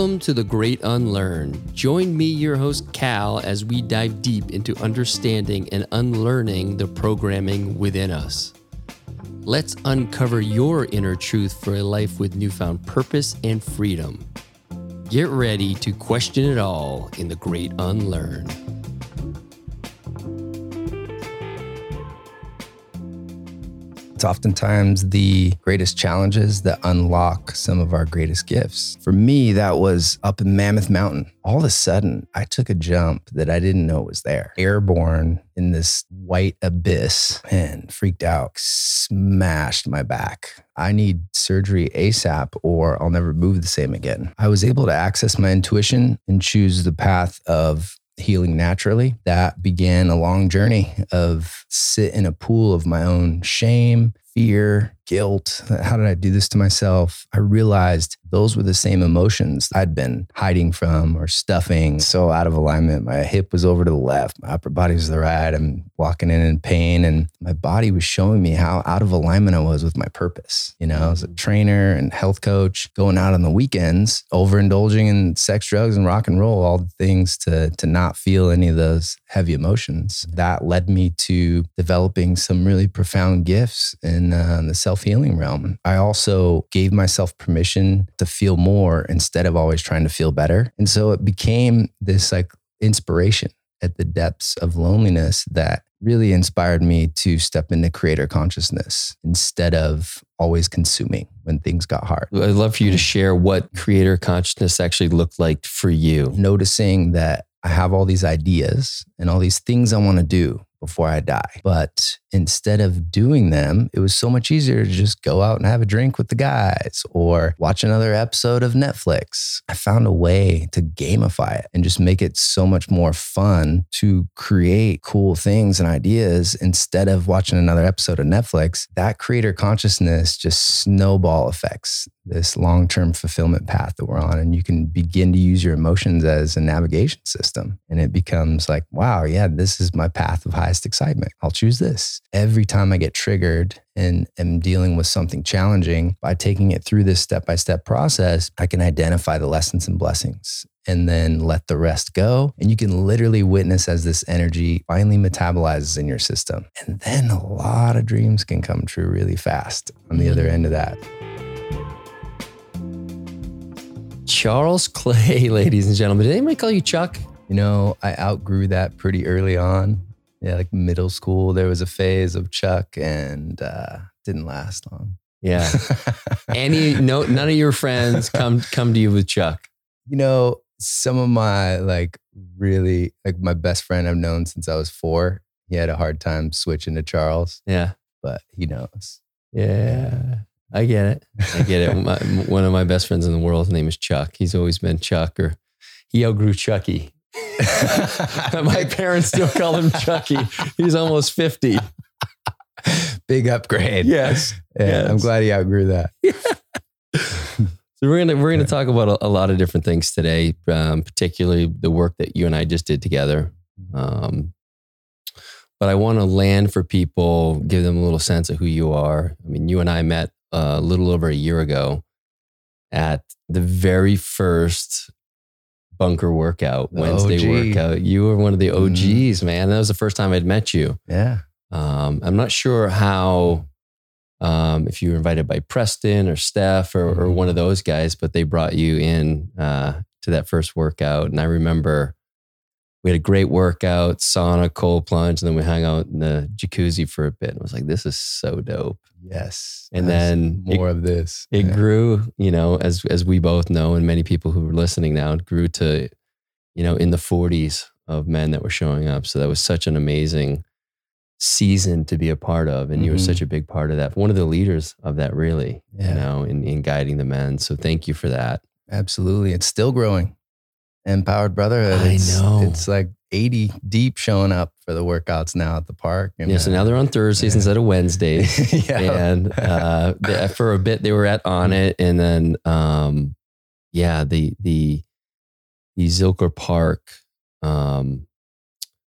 Welcome to The Great Unlearn. Join me, your host, Cal, as we dive deep into understanding and unlearning the programming within us. Let's uncover your inner truth for a life with newfound purpose and freedom. Get ready to question it all in The Great Unlearn. It's oftentimes the greatest challenges that unlock some of our greatest gifts. For me, that was up in Mammoth Mountain. All of a sudden, I took a jump that I didn't know was there. Airborne in this white abyss and freaked out, smashed my back. I need surgery ASAP or I'll never move the same again. I was able to access my intuition and choose the path of healing naturally. That began a long journey of sit in a pool of my own shame, fear, guilt. How did I do this to myself? I realized those were the same emotions I'd been hiding from or stuffing. So out of alignment. My hip was over to the left, my upper body was to the right. I'm walking in in pain, and my body was showing me how out of alignment I was with my purpose. You know, as a mm. trainer and health coach, going out on the weekends, overindulging in sex, drugs, and rock and roll, all the things to, to not feel any of those heavy emotions. Mm. That led me to developing some really profound gifts in, uh, the self self healing realm. I also gave myself permission to feel more instead of always trying to feel better. And so it became this like inspiration at the depths of loneliness that really inspired me to step into creator consciousness instead of always consuming when things got hard. I'd love for you to share what creator consciousness actually looked like for you. Noticing that I have all these ideas and all these things I want to do before I die. But instead of doing them, it was so much easier to just go out and have a drink with the guys or watch another episode of Netflix. I found a way to gamify it and just make it so much more fun to create cool things and ideas instead of watching another episode of Netflix. That creator consciousness just snowball effects this long term fulfillment path that we're on. And you can begin to use your emotions as a navigation system. And it becomes like, wow, yeah, this is my path of highest excitement. I'll choose this. Every time I get triggered and am dealing with something challenging, by taking it through this step by step process, I can identify the lessons and blessings and then let the rest go. And you can literally witness as this energy finally metabolizes in your system. And then a lot of dreams can come true really fast on the other end of that. Charles Clay, ladies and gentlemen. Did anybody call you Chuck? You know, I outgrew that pretty early on. Yeah, like middle school, there was a phase of Chuck and uh, didn't last long. Yeah. Any no none of your friends come come to you with Chuck. You know, some of my like really like my best friend I've known since I was four. He had a hard time switching to Charles. Yeah. But he knows. Yeah. I get it. I get it. My, one of my best friends in the world, his name is Chuck. He's always been Chuck, or he outgrew Chucky. my parents still call him Chucky. He's almost 50. Big upgrade. Yes. Yeah, yes. I'm glad he outgrew that. So we're gonna we're gonna talk about a, a lot of different things today, um, particularly the work that you and I just did together. Um, but I want to land for people, give them a little sense of who you are. I mean, you and I met a little over a year ago at the very first bunker workout, Wednesday OG. workout. You were one of the OGs, man. That was the first time I'd met you. Yeah. Um, I'm not sure how, um, if you were invited by Preston or Steph or, or Mhm. one of those guys, but they brought you in uh, to that first workout. And I remember we had a great workout, sauna, cold plunge, and then we hung out in the jacuzzi for a bit. And I was like, this is so dope. Yes. And then it- more of this. It Yeah. grew, you know, as as we both know, and many people who are listening now, it grew to, you know, in the 40s of men that were showing up. So that was such an amazing season to be a part of. And you were Mhm. such a big part of that. One of the leaders of that, really, Yeah. you know, in, in guiding the men. So thank you for that. Absolutely. It's still growing. Empowered Brotherhood. I It's, know. It's like 80 deep showing up for the workouts now at the park. And, Yeah, so now they're on Thursdays yeah. instead of Wednesdays. yeah. and uh, they- for a bit they were at on it, and then um, yeah, the the the Zilker Park um,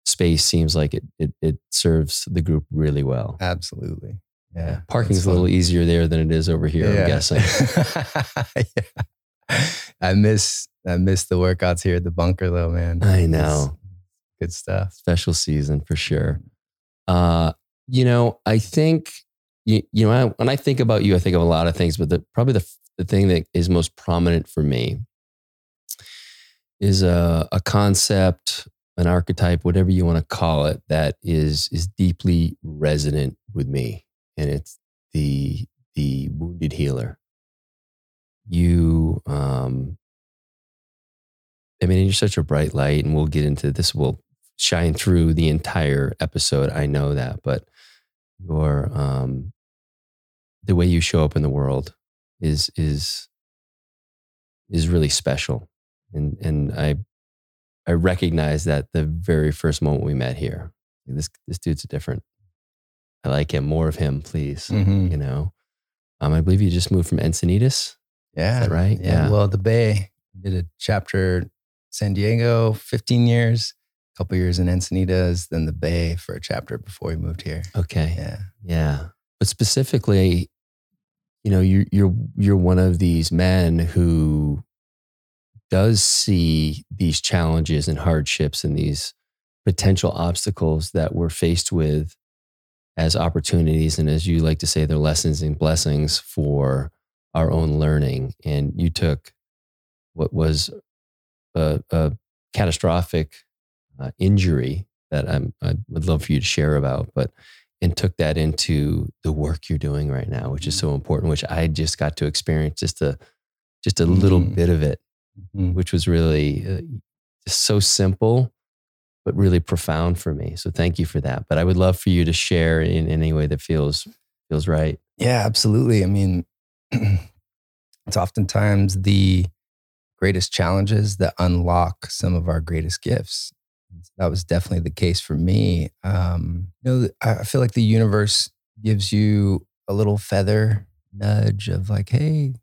space seems like it, it it serves the group really well. Absolutely. Yeah. Parking's a little fun. easier there than it is over here. I'm guessing. yeah. I miss I miss the workouts here at the bunker though, man. I know. It's good stuff. Special season for sure. Uh, you know, I think you, you know, I, when I think about you, I think of a lot of things, but the, probably the, the thing that is most prominent for me is a, a concept, an archetype, whatever you want to call it, that is is deeply resonant with me, and it's the the wounded healer. You, um, I mean, you're such a bright light, and we'll get into this. Will shine through the entire episode. I know that, but your um, the way you show up in the world is is is really special, and and I I recognize that the very first moment we met here. This this dude's different. I like him. More of him, please. Mhm. You know, um, I believe you just moved from Encinitas. Yeah. right? Yeah. Yeah. Well, the Bay did a chapter San Diego, 15 years, a couple years in Encinitas, then the Bay for a chapter before we moved here. Okay. Yeah. Yeah. But specifically, you know, you're you're you're one of these men who does see these challenges and hardships and these potential obstacles that we're faced with as opportunities and as you like to say they're lessons and blessings for our own learning and you took what was a, a catastrophic uh, injury that I'm, I would love for you to share about but and took that into the work you're doing right now, which is so important, which I just got to experience just a just a little Mhm. bit of it, Mhm. which was really uh, just so simple, but really profound for me. So thank you for that. But I would love for you to share in any way that feels feels right. Yeah, absolutely. I mean, it's oftentimes the greatest challenges that unlock some of our greatest gifts. That was definitely the case for me. Um, you know, I feel like the universe gives you a little feather nudge of like, hey,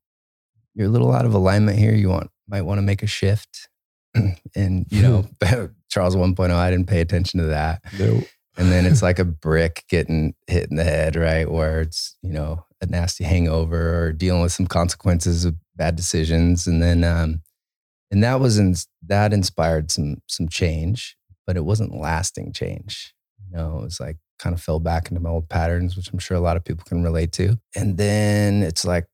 you're a little out of alignment here. You want might want to make a shift. and you know, Charles 1.0, I didn't pay attention to that No. and then it's like a brick getting hit in the head, right? Where it's you know a nasty hangover or dealing with some consequences of bad decisions, and then um, and that was in, that inspired some some change, but it wasn't lasting change. You know, it was like kind of fell back into my old patterns, which I'm sure a lot of people can relate to. And then it's like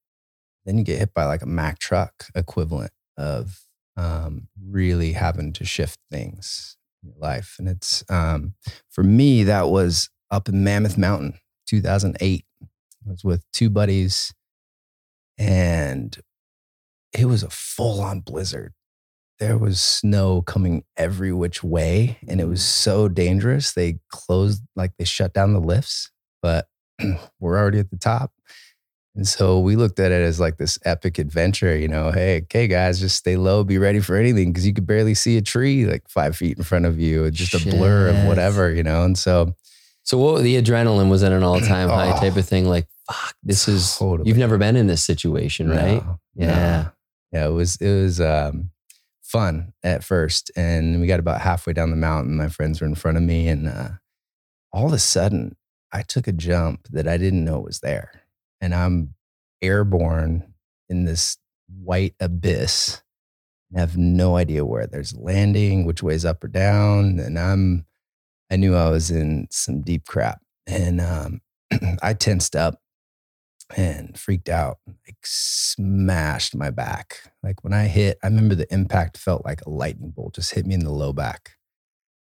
then you get hit by like a Mack truck equivalent of um, really having to shift things in your life, and it's um, for me, that was up in Mammoth Mountain, 2008. I was with two buddies, and it was a full on blizzard. There was snow coming every which way, and it was so dangerous. They closed, like they shut down the lifts, but we're already at the top. And so we looked at it as like this epic adventure, you know, hey, okay, guys, just stay low, be ready for anything because you could barely see a tree like five feet in front of you, just a blur of whatever, you know. And so So what the adrenaline was at an all time high Oh. type of thing. Like, fuck, this is Totally. you've never been in this situation, right? No, Yeah. no. Yeah, it was it was um fun at first. And we got about halfway down the mountain. My friends were in front of me, and uh, all of a sudden I took a jump that I didn't know was there. And I'm airborne in this white abyss and have no idea where there's landing, which way's up or down. And I'm I knew I was in some deep crap. And um I tensed up and freaked out, like smashed my back. Like when I hit, I remember the impact felt like a lightning bolt just hit me in the low back.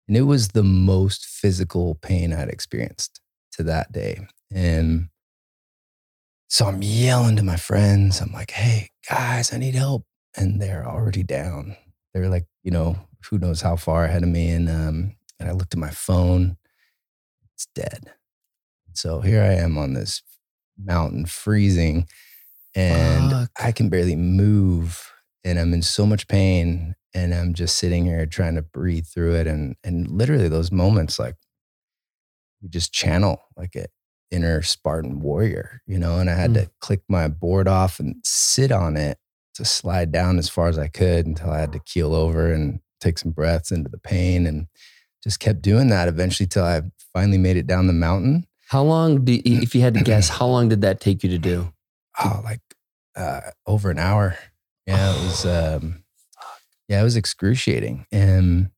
And it was the most physical pain I'd experienced to that day. And so I'm yelling to my friends. I'm like, hey, guys, I need help. And they're already down. They're like, you know, who knows how far ahead of me. And um, and I looked at my phone. It's dead. So here I am on this mountain freezing and Fuck. I can barely move and I'm in so much pain and I'm just sitting here trying to breathe through it and and literally those moments like we just channel like an inner Spartan warrior, you know, and I had hmm. to click my board off and sit on it to slide down as far as I could until I had to keel over and take some breaths into the pain and just kept doing that eventually till I finally made it down the mountain. How long do if you had to guess, how long did that take you to do? Oh, like uh, over an hour. Yeah, it was. Um, yeah, it was excruciating, and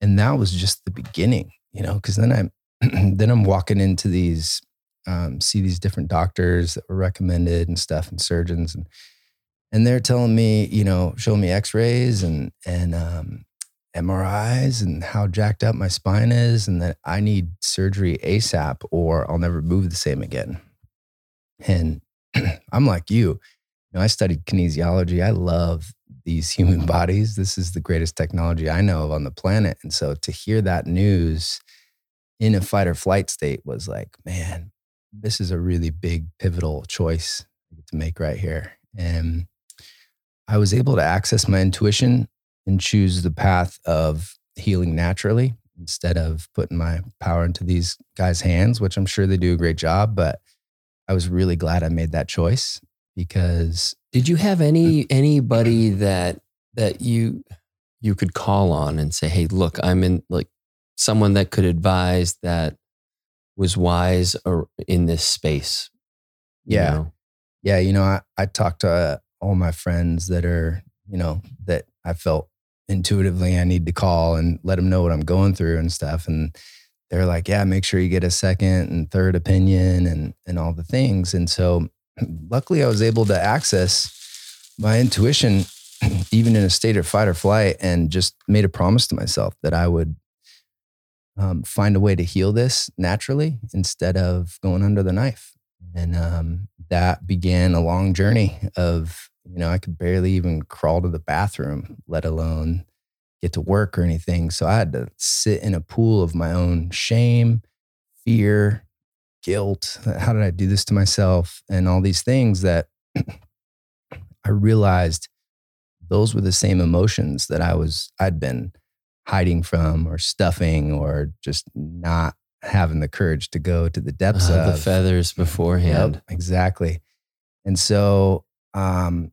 and that was just the beginning, you know. Because then I'm then I'm walking into these, um, see these different doctors that were recommended and stuff, and surgeons, and and they're telling me, you know, showing me X-rays and and um, MRIs and how jacked up my spine is, and that I need surgery ASAP or I'll never move the same again. And I'm like you, you know, I studied kinesiology. I love these human bodies. This is the greatest technology I know of on the planet. And so to hear that news in a fight or flight state was like, man, this is a really big pivotal choice to make right here. And I was able to access my intuition and choose the path of healing naturally instead of putting my power into these guys' hands, which I'm sure they do a great job. But I was really glad I made that choice because did you have any anybody that that you you could call on and say, "Hey, look, I'm in like someone that could advise that was wise or in this space." Yeah, know? yeah. You know, I I talked to uh, all my friends that are you know that I felt intuitively I need to call and let them know what I'm going through and stuff, and they're like, yeah, make sure you get a second and third opinion and and all the things. And so luckily I was able to access my intuition even in a state of fight or flight and just made a promise to myself that I would um, find a way to heal this naturally instead of going under the knife. And um, that began a long journey of, you know, I could barely even crawl to the bathroom, let alone get to work or anything. So I had to sit in a pool of my own shame, fear, guilt. How did I do this to myself? And all these things that I realized those were the same emotions that I was, I'd been hiding from or stuffing or just not having the courage to go to the depths uh, of. The feathers beforehand. Yep, exactly. And so, um,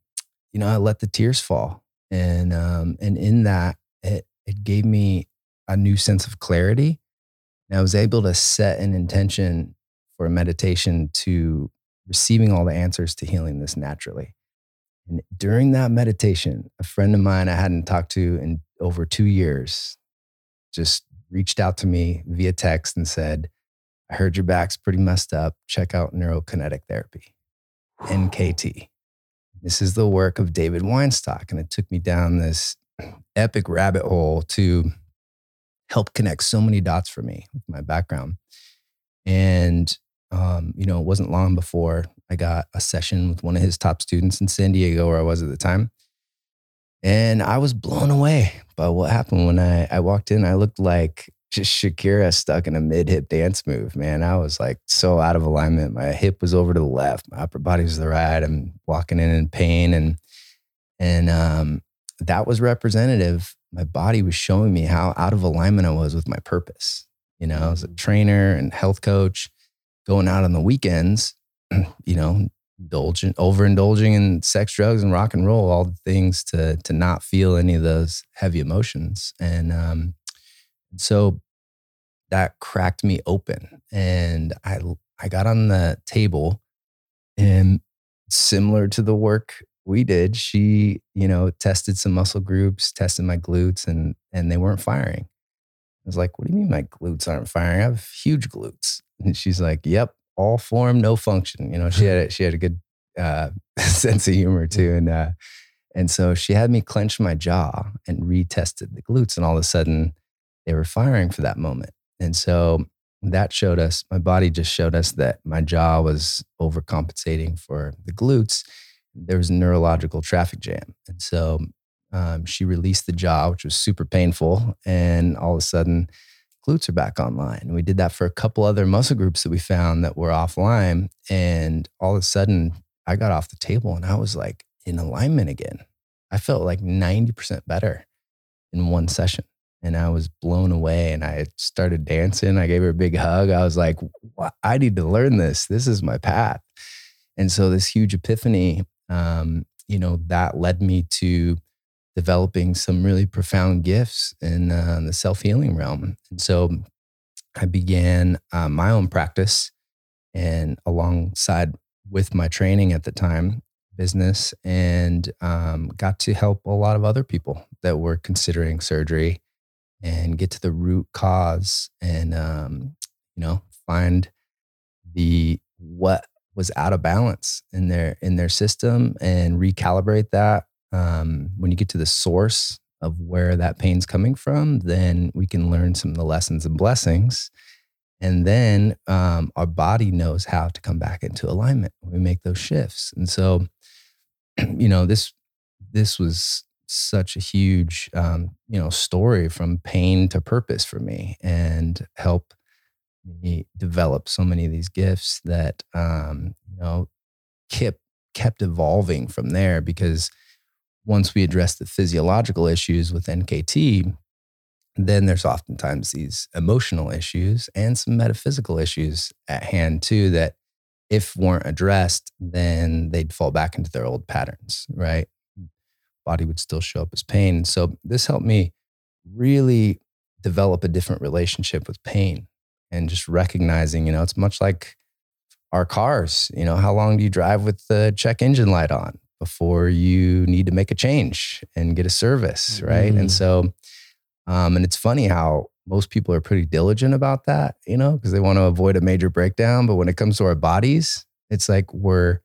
you know, I let the tears fall. And, um, and in that, it, it gave me a new sense of clarity. And I was able to set an intention for a meditation to receiving all the answers to healing this naturally. And during that meditation, a friend of mine I hadn't talked to in over two years just reached out to me via text and said, I heard your back's pretty messed up. Check out neurokinetic therapy, NKT. This is the work of David Weinstock. And it took me down this epic rabbit hole to help connect so many dots for me with my background. And, um, you know, it wasn't long before I got a session with one of his top students in San Diego, where I was at the time. And I was blown away by what happened when I, I walked in. I looked like just Shakira stuck in a mid hip dance move, man. I was like so out of alignment. My hip was over to the left, my upper body was to the right. I'm walking in in pain. And, and, um, that was representative. My body was showing me how out of alignment I was with my purpose. You know, as a mm. trainer and health coach, going out on the weekends, you know, indulging, overindulging in sex, drugs, and rock and roll, all the things to to not feel any of those heavy emotions. And um, so that cracked me open. And I I got on the table and similar to the work we did, she, you know, tested some muscle groups, tested my glutes, and and they weren't firing. I was like, "What do you mean my glutes aren't firing? I have huge glutes." And she's like, "Yep, all form, no function." You know, she had a, she had a good uh, sense of humor too, and uh, and so she had me clench my jaw and retested the glutes, and all of a sudden they were firing for that moment. And so that showed us, my body just showed us that my jaw was overcompensating for the glutes there was a neurological traffic jam. And so um, she released the jaw, which was super painful. And all of a sudden, glutes are back online. And we did that for a couple other muscle groups that we found that were offline. And all of a sudden, I got off the table and I was like in alignment again. I felt like 90% better in one session. And I was blown away and I started dancing. I gave her a big hug. I was like, I need to learn this. This is my path. And so, this huge epiphany um, you know, that led me to developing some really profound gifts in uh, the self healing realm. And so I began uh, my own practice and alongside with my training at the time, business and um, got to help a lot of other people that were considering surgery and get to the root cause and um, you know find the what was out of balance in their in their system and recalibrate that. Um, when you get to the source of where that pain's coming from then we can learn some of the lessons and blessings. And then um, our body knows how to come back into alignment when we make those shifts. And so you know this this was such a huge um, you know story from pain to purpose for me and help me develop so many of these gifts that um, you know kept kept evolving from there because once we address the physiological issues with NKT, then there's oftentimes these emotional issues and some metaphysical issues at hand too that if weren't addressed, then they'd fall back into their old patterns, right? Body would still show up as pain. So this helped me really develop a different relationship with pain and just recognizing, you know, it's much like our cars. You know, how long do you drive with the check engine light on before you need to make a change and get a service, right? Mm. And so, um, and it's funny how most people are pretty diligent about that, you know, because they want to avoid a major breakdown. But when it comes to our bodies, it's like we're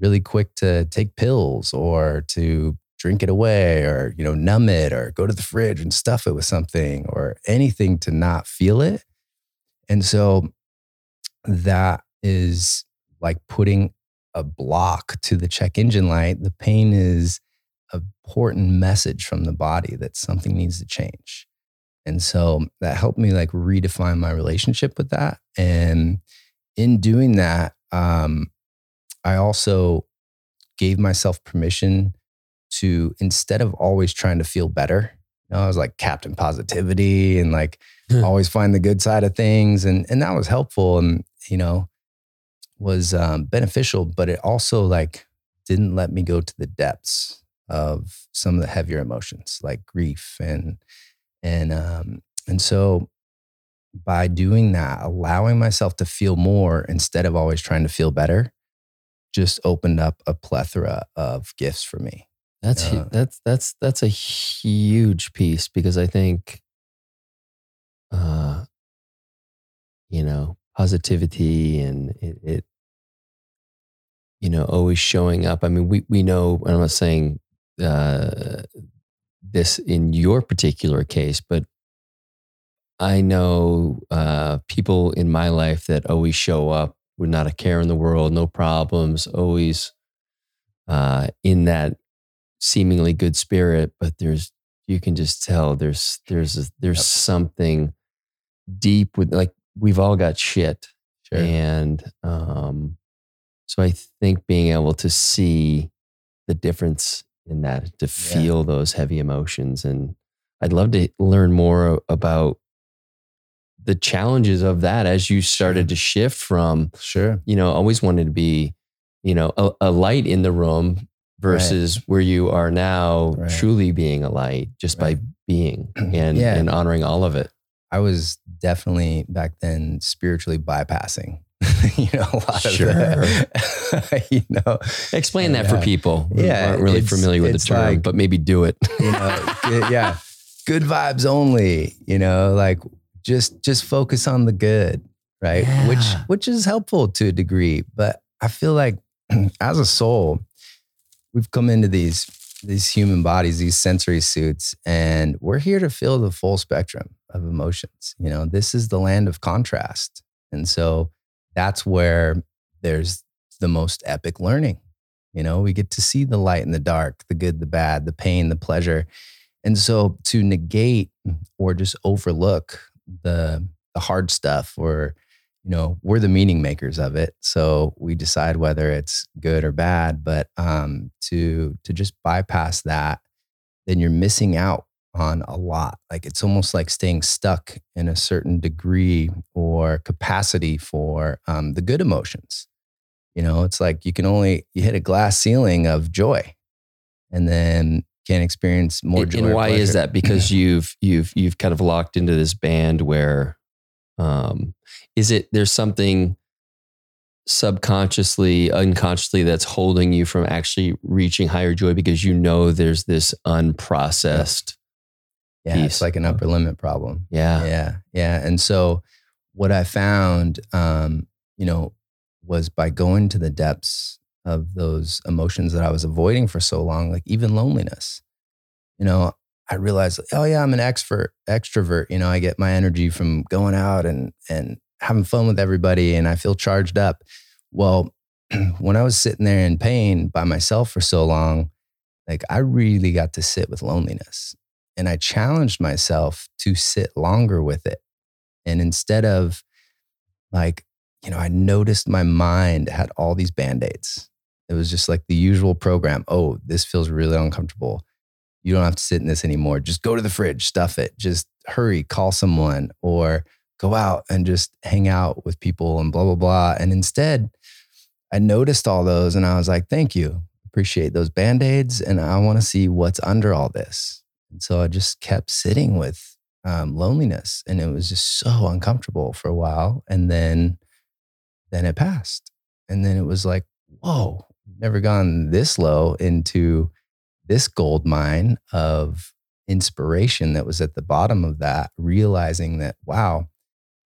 really quick to take pills or to drink it away or, you know, numb it or go to the fridge and stuff it with something or anything to not feel it. And so that is like putting a block to the check engine light. The pain is an important message from the body that something needs to change. And so that helped me like redefine my relationship with that. And in doing that, um, I also gave myself permission to, instead of always trying to feel better, you know, I was like Captain Positivity and like always find the good side of things. And, and that was helpful and, you know, was um, beneficial, but it also like didn't let me go to the depths of some of the heavier emotions like grief and and um, and so by doing that, allowing myself to feel more instead of always trying to feel better, just opened up a plethora of gifts for me. That's Uh, that's that's that's a huge piece because I think, uh, you know, positivity and it, it, you know, always showing up. I mean, we we know. I'm not saying uh, this in your particular case, but I know uh, people in my life that always show up with not a care in the world, no problems, always uh, in that seemingly good spirit, but there's you can just tell there's there's a, there's Yep. something deep with like we've all got shit, Sure. and um, so I think being able to see the difference in that, to feel those heavy emotions, and I'd love to learn more about the challenges of that as you started to shift from Sure. you know, always wanted to be, you know, a, a light in the room versus where you are now Right. truly being a light just by being and, Yeah. and honoring all of it. I was definitely back then spiritually bypassing, you know, a lot of Sure. the, you know, Explain that for Yeah. people who Yeah, aren't really familiar with the term, like- but maybe do it. you know, yeah, good vibes only, you know, like just, just focus on the good, right? Which, which is helpful to a degree, but I feel like as a soul, we've come into these, these human bodies, these sensory suits, and we're here to feel the full spectrum of emotions. You know, this is the land of contrast. And so that's where there's the most epic learning. You know, we get to see the light and the dark, the good, the bad, the pain, the pleasure. And so to negate or just overlook the the hard stuff or you know, we're the meaning makers of it. So we decide whether it's good or bad, but um to to just bypass that then you're missing out on a lot. Like it's almost like staying stuck in a certain degree or capacity for um, the good emotions. You know, it's like you can only you hit a glass ceiling of joy, and then can't experience more joy. and why is that? Because you've you've you've kind of locked into this band where um is it there's something subconsciously, unconsciously that's holding you from actually reaching higher joy because you know there's this unprocessed. Yeah, piece. it's like an upper limit problem. Yeah. Yeah, yeah. And so what I found, um, you know, was by going to the depths of those emotions that I was avoiding for so long, like even loneliness. You know, I realized, oh yeah, I'm an extrovert. Extrovert. You know, I get my energy from going out and and having fun with everybody, and I feel charged up. Well, when I was sitting there in pain by myself for so long, like I really got to sit with loneliness, and I challenged myself to sit longer with it. And instead of like, you know, I noticed my mind had all these band aids. It was just like the usual program. Oh, this feels really uncomfortable. You don't have to sit in this anymore. Just go to the fridge, stuff it. Just hurry, call someone or go out and just hang out with people and blah, blah, blah. And instead, I noticed all those and I was like, thank you. Appreciate those band aids. And I want to see what's under all this. And so I just kept sitting with um, loneliness and it was just so uncomfortable for a while. And then, then it passed. And then it was like, whoa, never gone this low into this gold mine of inspiration that was at the bottom of that, realizing that, wow,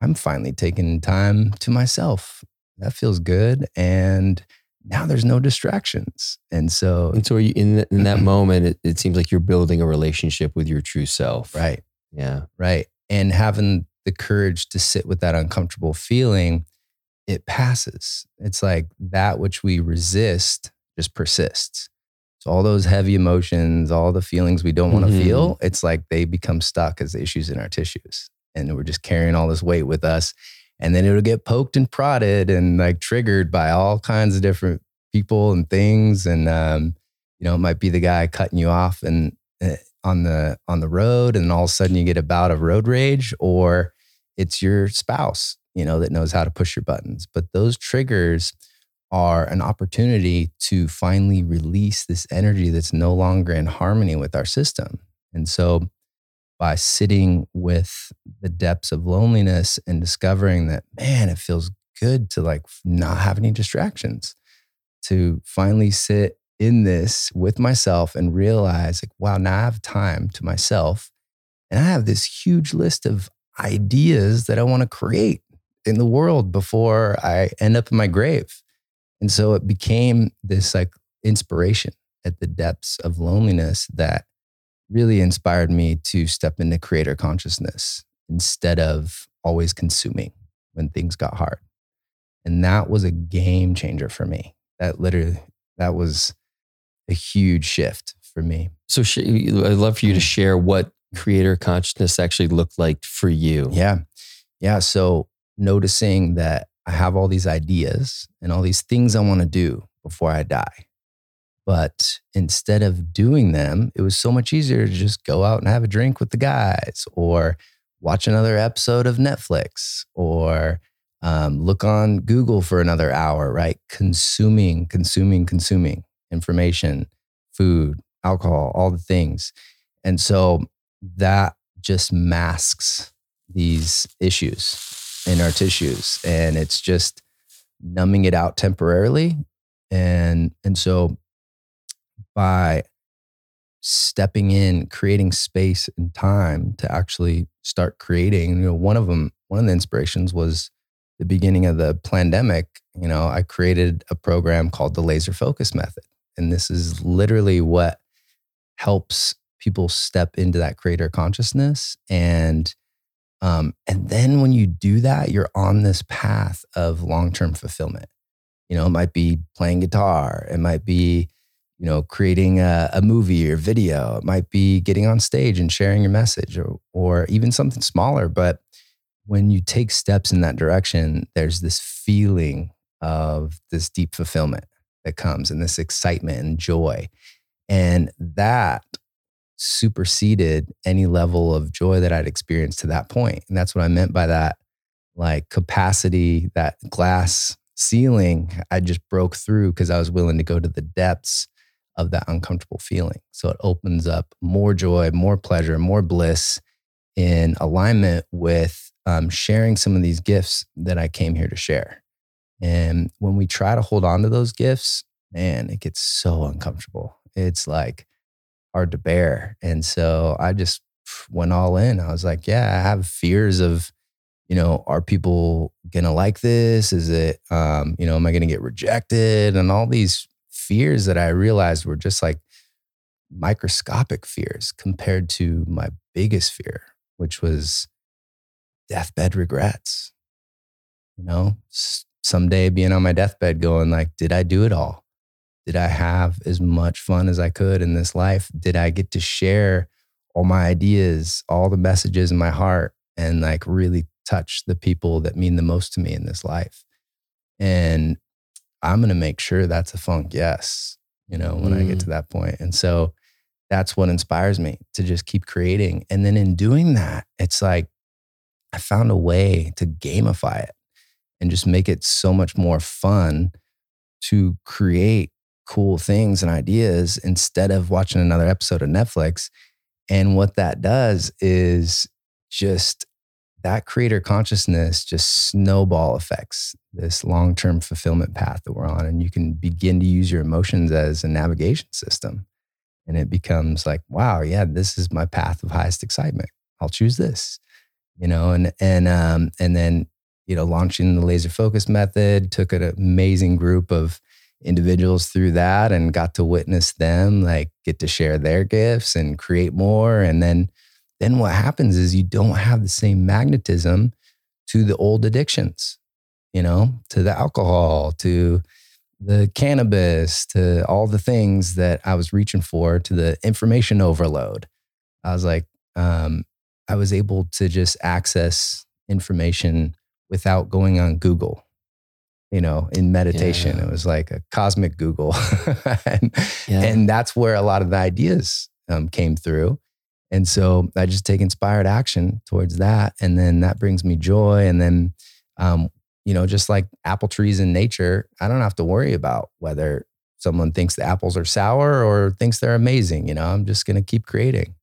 I'm finally taking time to myself. That feels good. And now there's no distractions. And so, And so, in, th- in that moment, it, it seems like you're building a relationship with your true self. right, Yeah. right. And having the courage to sit with that uncomfortable feeling, it passes. It's like that which we resist just persists. So, all those heavy emotions, all the feelings we don't want to Mhm. feel, it's like they become stuck as issues in our tissues. And we're just carrying all this weight with us. And then it'll get poked and prodded and like triggered by all kinds of different people and things. And, um, you know, it might be the guy cutting you off and uh, on the on the road, and all of a sudden you get a bout of road rage, or it's your spouse, you know, that knows how to push your buttons. But those triggers are an opportunity to finally release this energy that's no longer in harmony with our system. And so by sitting with the depths of loneliness and discovering that, man, it feels good to like not have any distractions, to finally sit in this with myself and realize, like, wow, now I have time to myself. And I have this huge list of ideas that I want to create in the world before I end up in my grave. And so it became this like inspiration at the depths of loneliness that really inspired me to step into creator consciousness instead of always consuming when things got hard. And that was a game changer for me. That literally, that was a huge shift for me. So, sh- I'd love for you to share what creator consciousness actually looked like for you. Yeah. Yeah. So noticing that I have all these ideas and all these things I want to do before I die. But instead of doing them, it was so much easier to just go out and have a drink with the guys or watch another episode of Netflix or um, look on Google for another hour, right? Consuming, consuming, consuming information, food, alcohol, all the things. And so that just masks these issues in our tissues and it's just numbing it out temporarily. And and so by stepping in creating space and time to actually start creating you know one of them one of the inspirations was the beginning of the pandemic you know i created a program called the laser focus method. And this is literally what helps people step into that creator consciousness and um, and then when you do that you're on this path of long-term fulfillment. You know it might be playing guitar it might be you know creating a, a movie or video it might be getting on stage and sharing your message or, or even something smaller but when you take steps in that direction there's this feeling of this deep fulfillment that comes and this excitement and joy. And that superseded any level of joy that I'd experienced to that point. And that's what I meant by that like capacity, that glass ceiling, I just broke through because I was willing to go to the depths of that uncomfortable feeling. So it opens up more joy, more pleasure, more bliss in alignment with um, sharing some of these gifts that I came here to share. And when we try to hold on to those gifts, man, it gets so uncomfortable. It's like hard to bear. And so I just went all in. I was like, yeah, I have fears of, you know, are people gonna like this? Is it, um, you know, am I gonna get rejected? And all these fears that I realized were just like microscopic fears compared to my biggest fear, which was deathbed regrets. You know, someday being on my deathbed going like, did I do it all? Did I have as much fun as I could in this life? Did I get to share all my ideas, all the messages in my heart and like really touch the people that mean the most to me in this life? And I'm going to make sure that's a funk yes, you know, when mm. I get to mm. that point. And so that's what inspires me to just keep creating. And then in doing that, it's like I found a way to gamify it and just make it so much more fun to create cool things and ideas instead of watching another episode of Netflix. And what that does is just that creator consciousness just snowball effects this long term fulfillment path that we're on. And you can begin to use your emotions as a navigation system. And it becomes like, wow, yeah, this is my path of highest excitement. I'll choose this, you know, and, and, um, and then, you know, launching the laser focus method took an amazing group of individuals through that and got to witness them like get to share their gifts and create more. And then, then what happens is you don't have the same magnetism to the old addictions, you know, to the alcohol, to the cannabis, to all the things that I was reaching for, to the information overload. I was like, um, I was able to just access information without going on Google. You know, in meditation, yeah. it was like a cosmic Google, and, yeah. and, that's where a lot of the ideas um, came through. And so I just take inspired action towards that. And then that brings me joy. And then, um, you know, just like apple trees in nature, I don't have to worry about whether someone thinks the apples are sour or thinks they're amazing. You know, I'm just going to keep creating.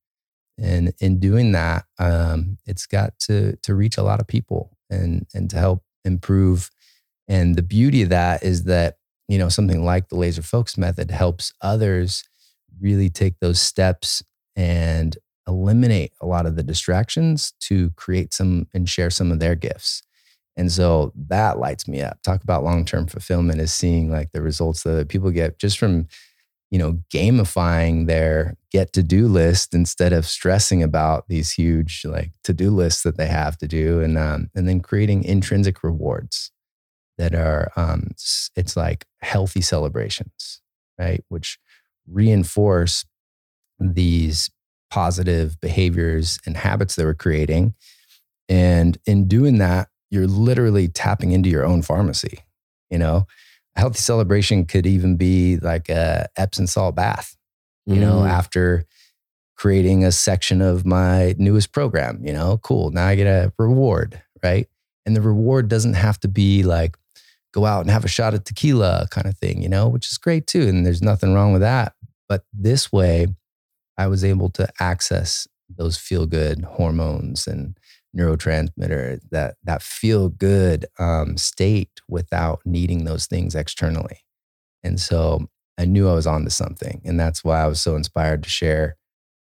And in doing that, um, it's got to, to reach a lot of people and, and to help improve. And the beauty of that is that, you know, something like the laser focus method helps others really take those steps and eliminate a lot of the distractions to create some and share some of their gifts. And so that lights me up. Talk about long-term fulfillment is seeing like the results that people get just from, you know, gamifying their get to do list instead of stressing about these huge like to-do lists that they have to do. And um, and then creating intrinsic rewards that are um it's like healthy celebrations, right? Which reinforce these positive behaviors and habits that we're creating. And in doing that, you're literally tapping into your own pharmacy. You know, a healthy celebration could even be like a Epsom salt bath, you mm. know, after creating a section of my newest program, you know, cool. Now I get a reward, right? And the reward doesn't have to be like go out and have a shot of tequila kind of thing, you know, which is great too. And there's nothing wrong with that. But this way, I was able to access those feel good hormones and neurotransmitter that that feel good um, state without needing those things externally and so i knew i was onto something and that's why i was so inspired to share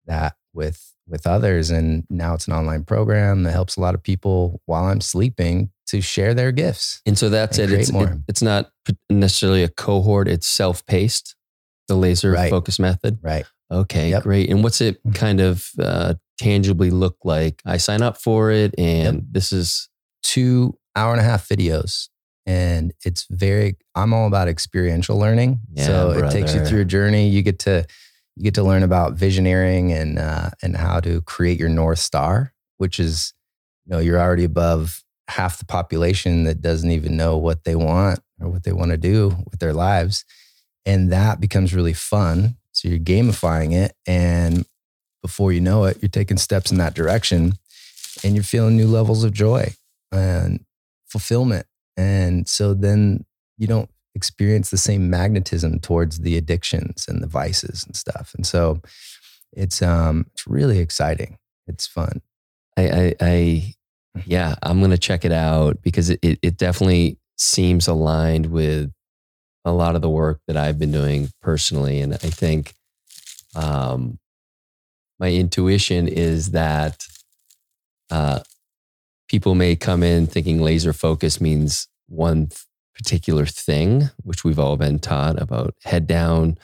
that with with others and now it's an online program that helps a lot of people while i'm sleeping to share their gifts and so that's and it it's, it, it's not necessarily a cohort it's self-paced the laser right. focus method right Okay, yep. great. And what's it mm-hmm. kind of uh, tangibly look like? I sign up for it, and yep. this is two hour and a half videos. And it's very, I'm all about experiential learning. Yeah, so brother. it takes you through a journey. You get to, you get to learn about visioneering and, uh, and how to create your North Star, which is, you know, you're already above half the population that doesn't even know what they want or what they want to do with their lives. And that becomes really fun so you're gamifying it. And before you know it, you're taking steps in that direction and you're feeling new levels of joy and fulfillment. And so then you don't experience the same magnetism towards the addictions and the vices and stuff. And so it's um it's really exciting. It's fun. I I, I yeah, I'm gonna check it out because it, it, it definitely seems aligned with a lot of the work that I've been doing personally. And I think um, my intuition is that uh, people may come in thinking laser focus means one th- particular thing, which we've all been taught about head down,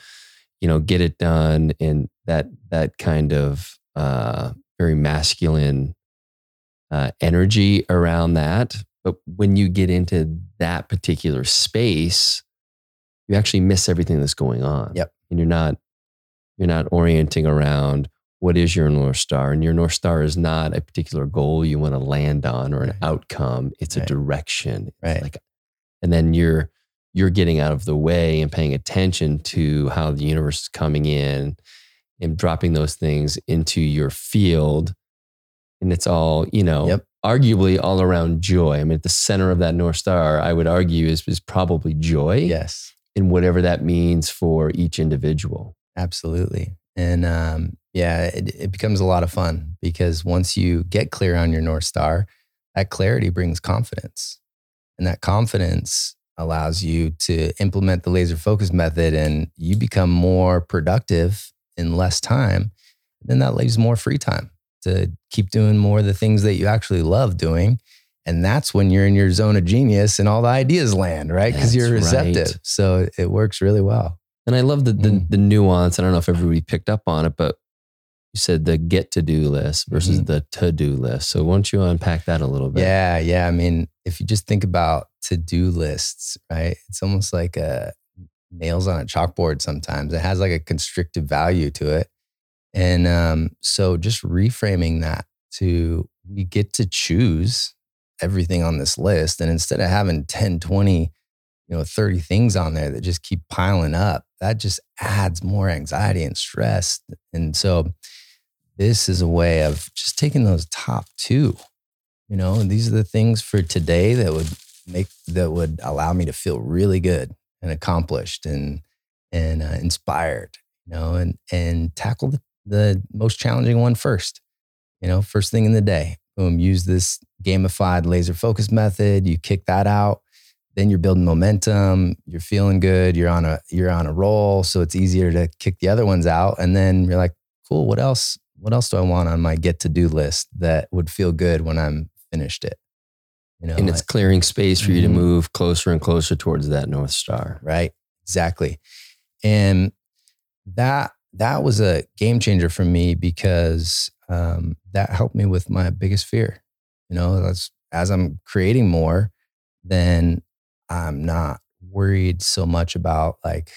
you know, get it done, and that that kind of uh, very masculine uh, energy around that. But when you get into that particular space, you actually miss everything that's going on. Yep. And you're not you're not orienting around what is your north star and your north star is not a particular goal you want to land on or an Right. outcome it's a Right. direction It's Right. like and then you're you're getting out of the way and paying attention to how the universe is coming in and dropping those things into your field and it's all you know Yep. arguably all around joy i mean at the center of that north star i would argue is, is probably joy Yes. and whatever that means for each individual Absolutely. And um, yeah, it, it becomes a lot of fun because once you get clear on your North Star, that clarity brings confidence. And that confidence allows you to implement the laser focus method and you become more productive in less time. Then that leaves more free time to keep doing more of the things that you actually love doing. And that's when you're in your zone of genius and all the ideas land, right? Because you're That's right. receptive. So it works really well. And I love the, the Mm. the nuance. I don't know if everybody picked up on it, but you said the get to do list versus Mhm. the to do list. So why don't you unpack that a little bit? Yeah, yeah. I mean, if you just think about to do lists, right? It's almost like a nails on a chalkboard sometimes. It has like a constrictive value to it. And um, so just reframing that to we get to choose everything on this list. And instead of having 10, 20, you know, 30 things on there that just keep piling up, that just adds more anxiety and stress. And so this is a way of just taking those top two you know and these are the things for today that would make that would allow me to feel really good and accomplished and and uh, inspired you know and and tackle the, the most challenging one first you know first thing in the day boom use this gamified laser focus method you kick that out then you're building momentum you're feeling good you're on a you're on a roll so it's easier to kick the other ones out and then you're like cool what else what else do i want on my get to do list that would feel good when i'm finished it you know And it's clearing space for you to Mhm. move closer and closer towards that North Star. right exactly and that that was a game changer for me because um, that helped me with my biggest fear. You know that's as i'm creating more then i'm not worried so much about like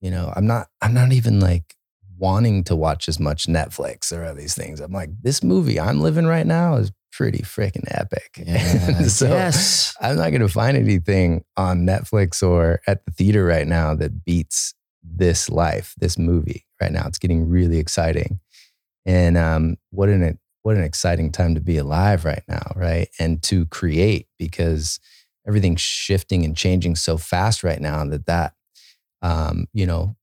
you know i'm not i'm not even like wanting to watch as much netflix or all these things. I'm like this movie i'm living right now is pretty freaking epic. So yes. I'm not going to find anything on Netflix or at the theater right now that beats this life, this movie right now. It's getting really exciting. And um, what an what an exciting time to be alive right now, right? And to create because everything's shifting and changing so fast right now that that um, you know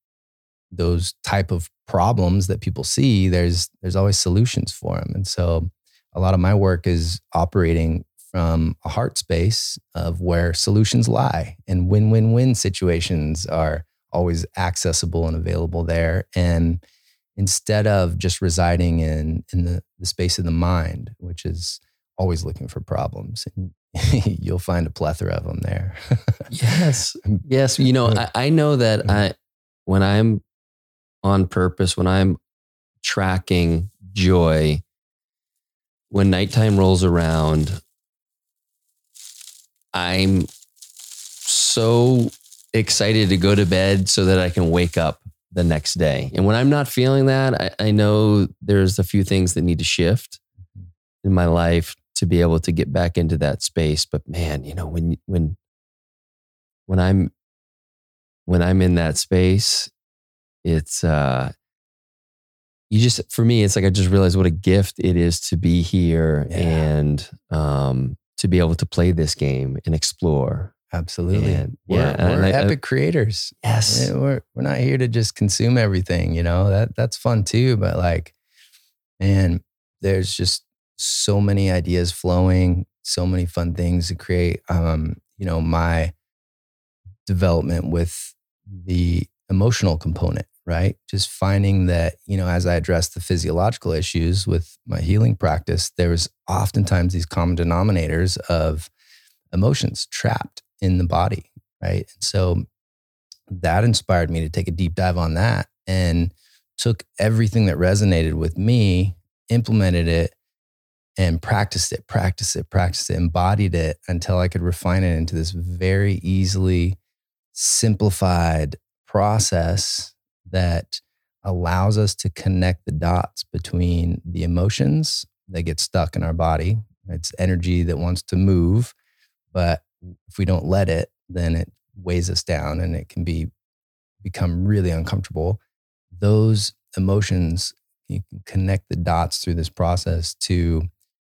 those type of problems that people see, there's there's always solutions for them. And so a lot of my work is operating from a heart space of where solutions lie and win-win-win situations are always accessible and available there and instead of just residing in in the, the space of the mind which is always looking for problems and you'll find a plethora of them there Yes. Yes. You know, I, I know that Mhm. I when I'm on purpose, when I'm tracking joy, when nighttime rolls around, I'm so excited to go to bed so that I can wake up the next day. And when I'm not feeling that, I, I know there's a few things that need to shift in my life to be able to get back into that space. But man, you know, when when when I'm when I'm in that space, it's uh you just for me, it's like I just realized what a gift it is to be here Yeah. and um to be able to play this game and explore. Absolutely And, we're, yeah, we're I- I- epic creators Yes. We're we're not here to just consume everything, you know. That that's fun too, but like man, there's just so many ideas flowing, so many fun things to create. Um, you know, my development with the emotional component, right? Just finding that, you know, as I addressed the physiological issues with my healing practice, there was oftentimes these common denominators of emotions trapped in the body, right? And so that inspired me to take a deep dive on that and took everything that resonated with me, implemented it, and practiced it, practiced it, practiced it, embodied it until I could refine it into this very easily simplified process that allows us to connect the dots between the emotions that get stuck in our body. It's energy that wants to move, but if we don't let it, then it weighs us down and it can be become really uncomfortable. Those emotions, you can connect the dots through this process to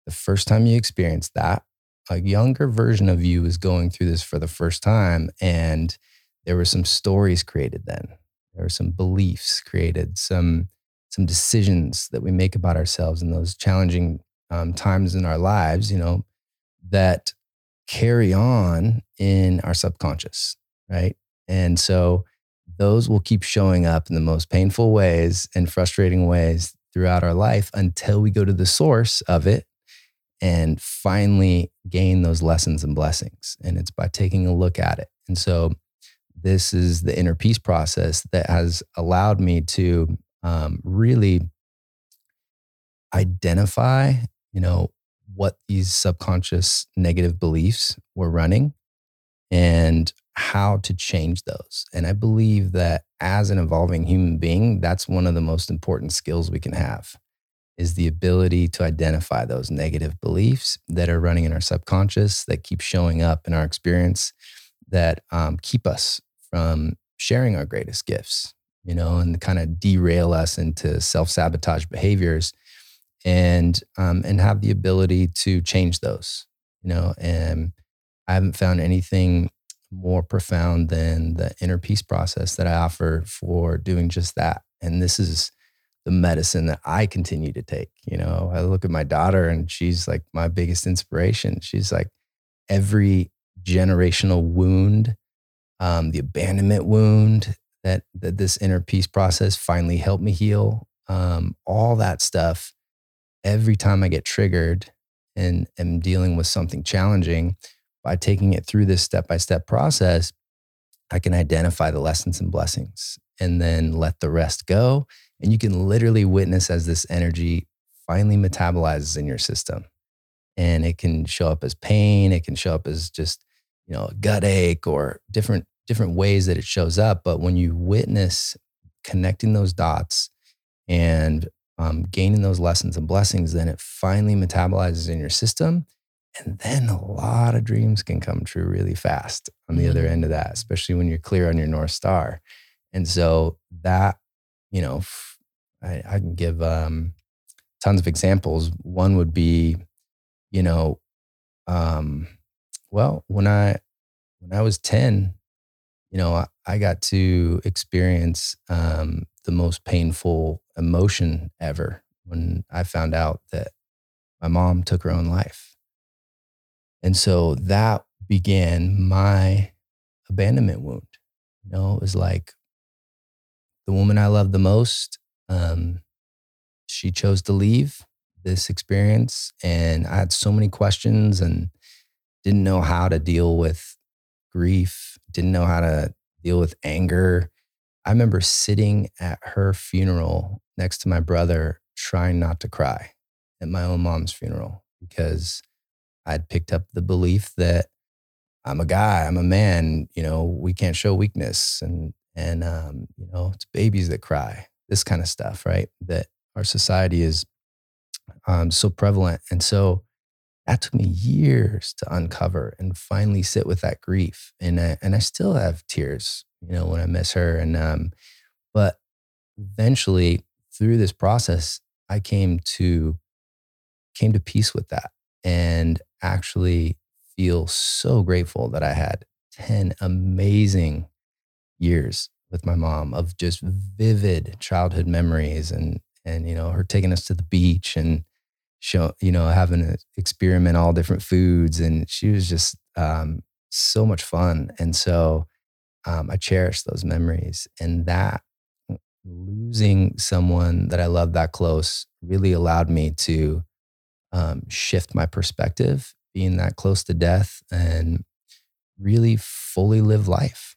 the first time you experience that. A younger version of you is going through this for the first time, and there were some stories created then. There were some beliefs created, some some decisions that we make about ourselves in those challenging um, times in our lives. You know that carry on in our subconscious, right? And so those will keep showing up in the most painful ways and frustrating ways throughout our life until we go to the source of it and finally gain those lessons and blessings. And it's by taking a look at it. And so this is the inner peace process that has allowed me to um, really identify, you know, what these subconscious negative beliefs were running and how to change those. And I believe that as an evolving human being, that's one of the most important skills we can have is the ability to identify those negative beliefs that are running in our subconscious that keep showing up in our experience that um, keep us from sharing our greatest gifts, you know, and kind of derail us into self sabotage behaviors and um, and have the ability to change those, you know. And I haven't found anything more profound than the inner peace process that I offer for doing just that. And this is the medicine that I continue to take. You know, I look at my daughter and she's like my biggest inspiration. She's like every generational wound, um, the abandonment wound that that this inner peace process finally helped me heal. Um, all that stuff every time I get triggered and am dealing with something challenging, by taking it through this step by step process, I can identify the lessons and blessings and then let the rest go. And you can literally witness as this energy finally metabolizes in your system. And it can show up as pain, it can show up as just, you know, a gut ache or different different ways that it shows up. But when you witness connecting those dots and um, gaining those lessons and blessings, then it finally metabolizes in your system. And then a lot of dreams can come true really fast on the mm-hmm. other end of that, especially when you're clear on your North Star. And so that, you know, I, I can give um, tons of examples. One would be, you know, um, well, when I when I was 10, you know, I, I got to experience um, the most painful emotion ever when I found out that my mom took her own life. And so that began my abandonment wound. You know, it was like the woman I loved the most, um, she chose to leave this experience. And I had so many questions and didn't know how to deal with grief, didn't know how to deal with anger, I remember sitting at her funeral next to my brother, trying not to cry at my own mom's funeral because I'd picked up the belief that I'm a guy, I'm a man, you know, we can't show weakness and and um, you know, it's babies that cry, this kind of stuff, right? That our society is um, so prevalent. And so that took me years to uncover and finally sit with that grief. And I, and I still have tears you know, when I miss her. And, um, but eventually through this process, I came to, came to peace with that and actually feel so grateful that I had 10 amazing years with my mom of just vivid childhood memories and, and, you know, her taking us to the beach and, show, you know, having to experiment all different foods. And she was just um, so much fun. And so um, I cherish those memories. And that losing someone that I love that close really allowed me to um, shift my perspective, being that close to death, and really fully live life.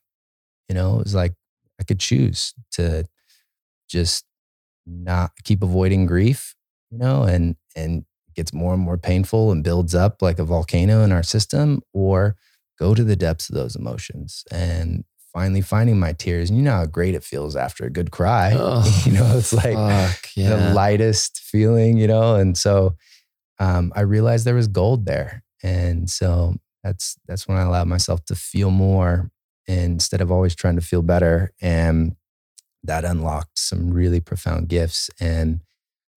You know, it was like I could choose to just not keep avoiding grief, you know, and and gets more and more painful and builds up like a volcano in our system, or go to the depths of those emotions and finally finding my tears. And you know how great it feels after a good cry. Oh, you know, it's like fuck, yeah. the lightest feeling, you know? And so um, I realized there was gold there. And so that's that's when I allowed myself to feel more instead of always trying to feel better. And that unlocked some really profound gifts. And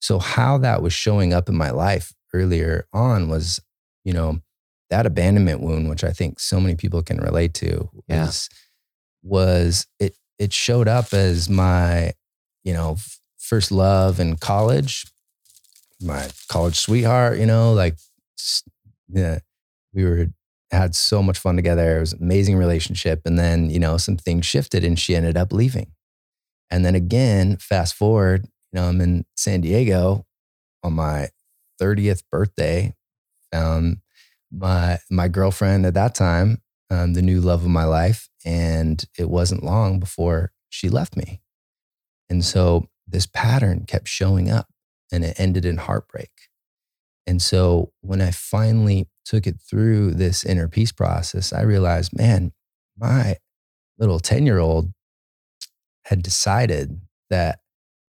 so how that was showing up in my life earlier on was, you know, that abandonment wound, which I think so many people can relate to, yeah. was was it it showed up as my you know first love in college. My college sweetheart you know like yeah we were had so much fun together. It was an amazing relationship. And then you know some things shifted and she ended up leaving. And then again fast forward you know i'm in san diego on my 30th birthday. Found my my girlfriend at that time um, the new love of my life. And it wasn't long before she left me. And so this pattern kept showing up and it ended in heartbreak. And so when I finally took it through this inner peace process, I realized, man, my little 10 year old had decided that